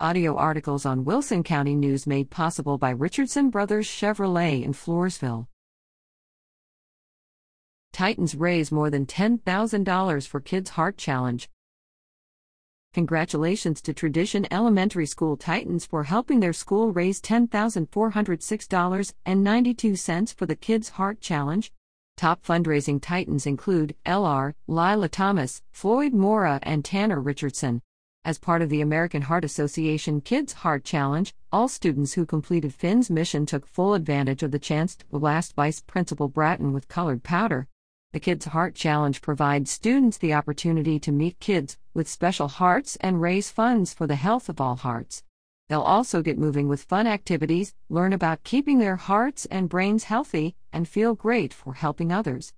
Audio articles on Wilson County News made possible by Richardson Brothers Chevrolet in Floresville. Titans raise more than $10,000 for Kids Heart Challenge. Congratulations to Tradition Elementary School Titans for helping their school raise $10,406.92 for the Kids Heart Challenge. Top fundraising Titans include LR, Lila Thomas, Floyd Mora, and Tanner Richardson. As part of the American Heart Association Kids Heart Challenge, all students who completed Finn's mission took full advantage of the chance to blast Vice Principal Bratton with colored powder. The Kids Heart Challenge provides students the opportunity to meet kids with special hearts and raise funds for the health of all hearts. They'll also get moving with fun activities, learn about keeping their hearts and brains healthy, and feel great for helping others.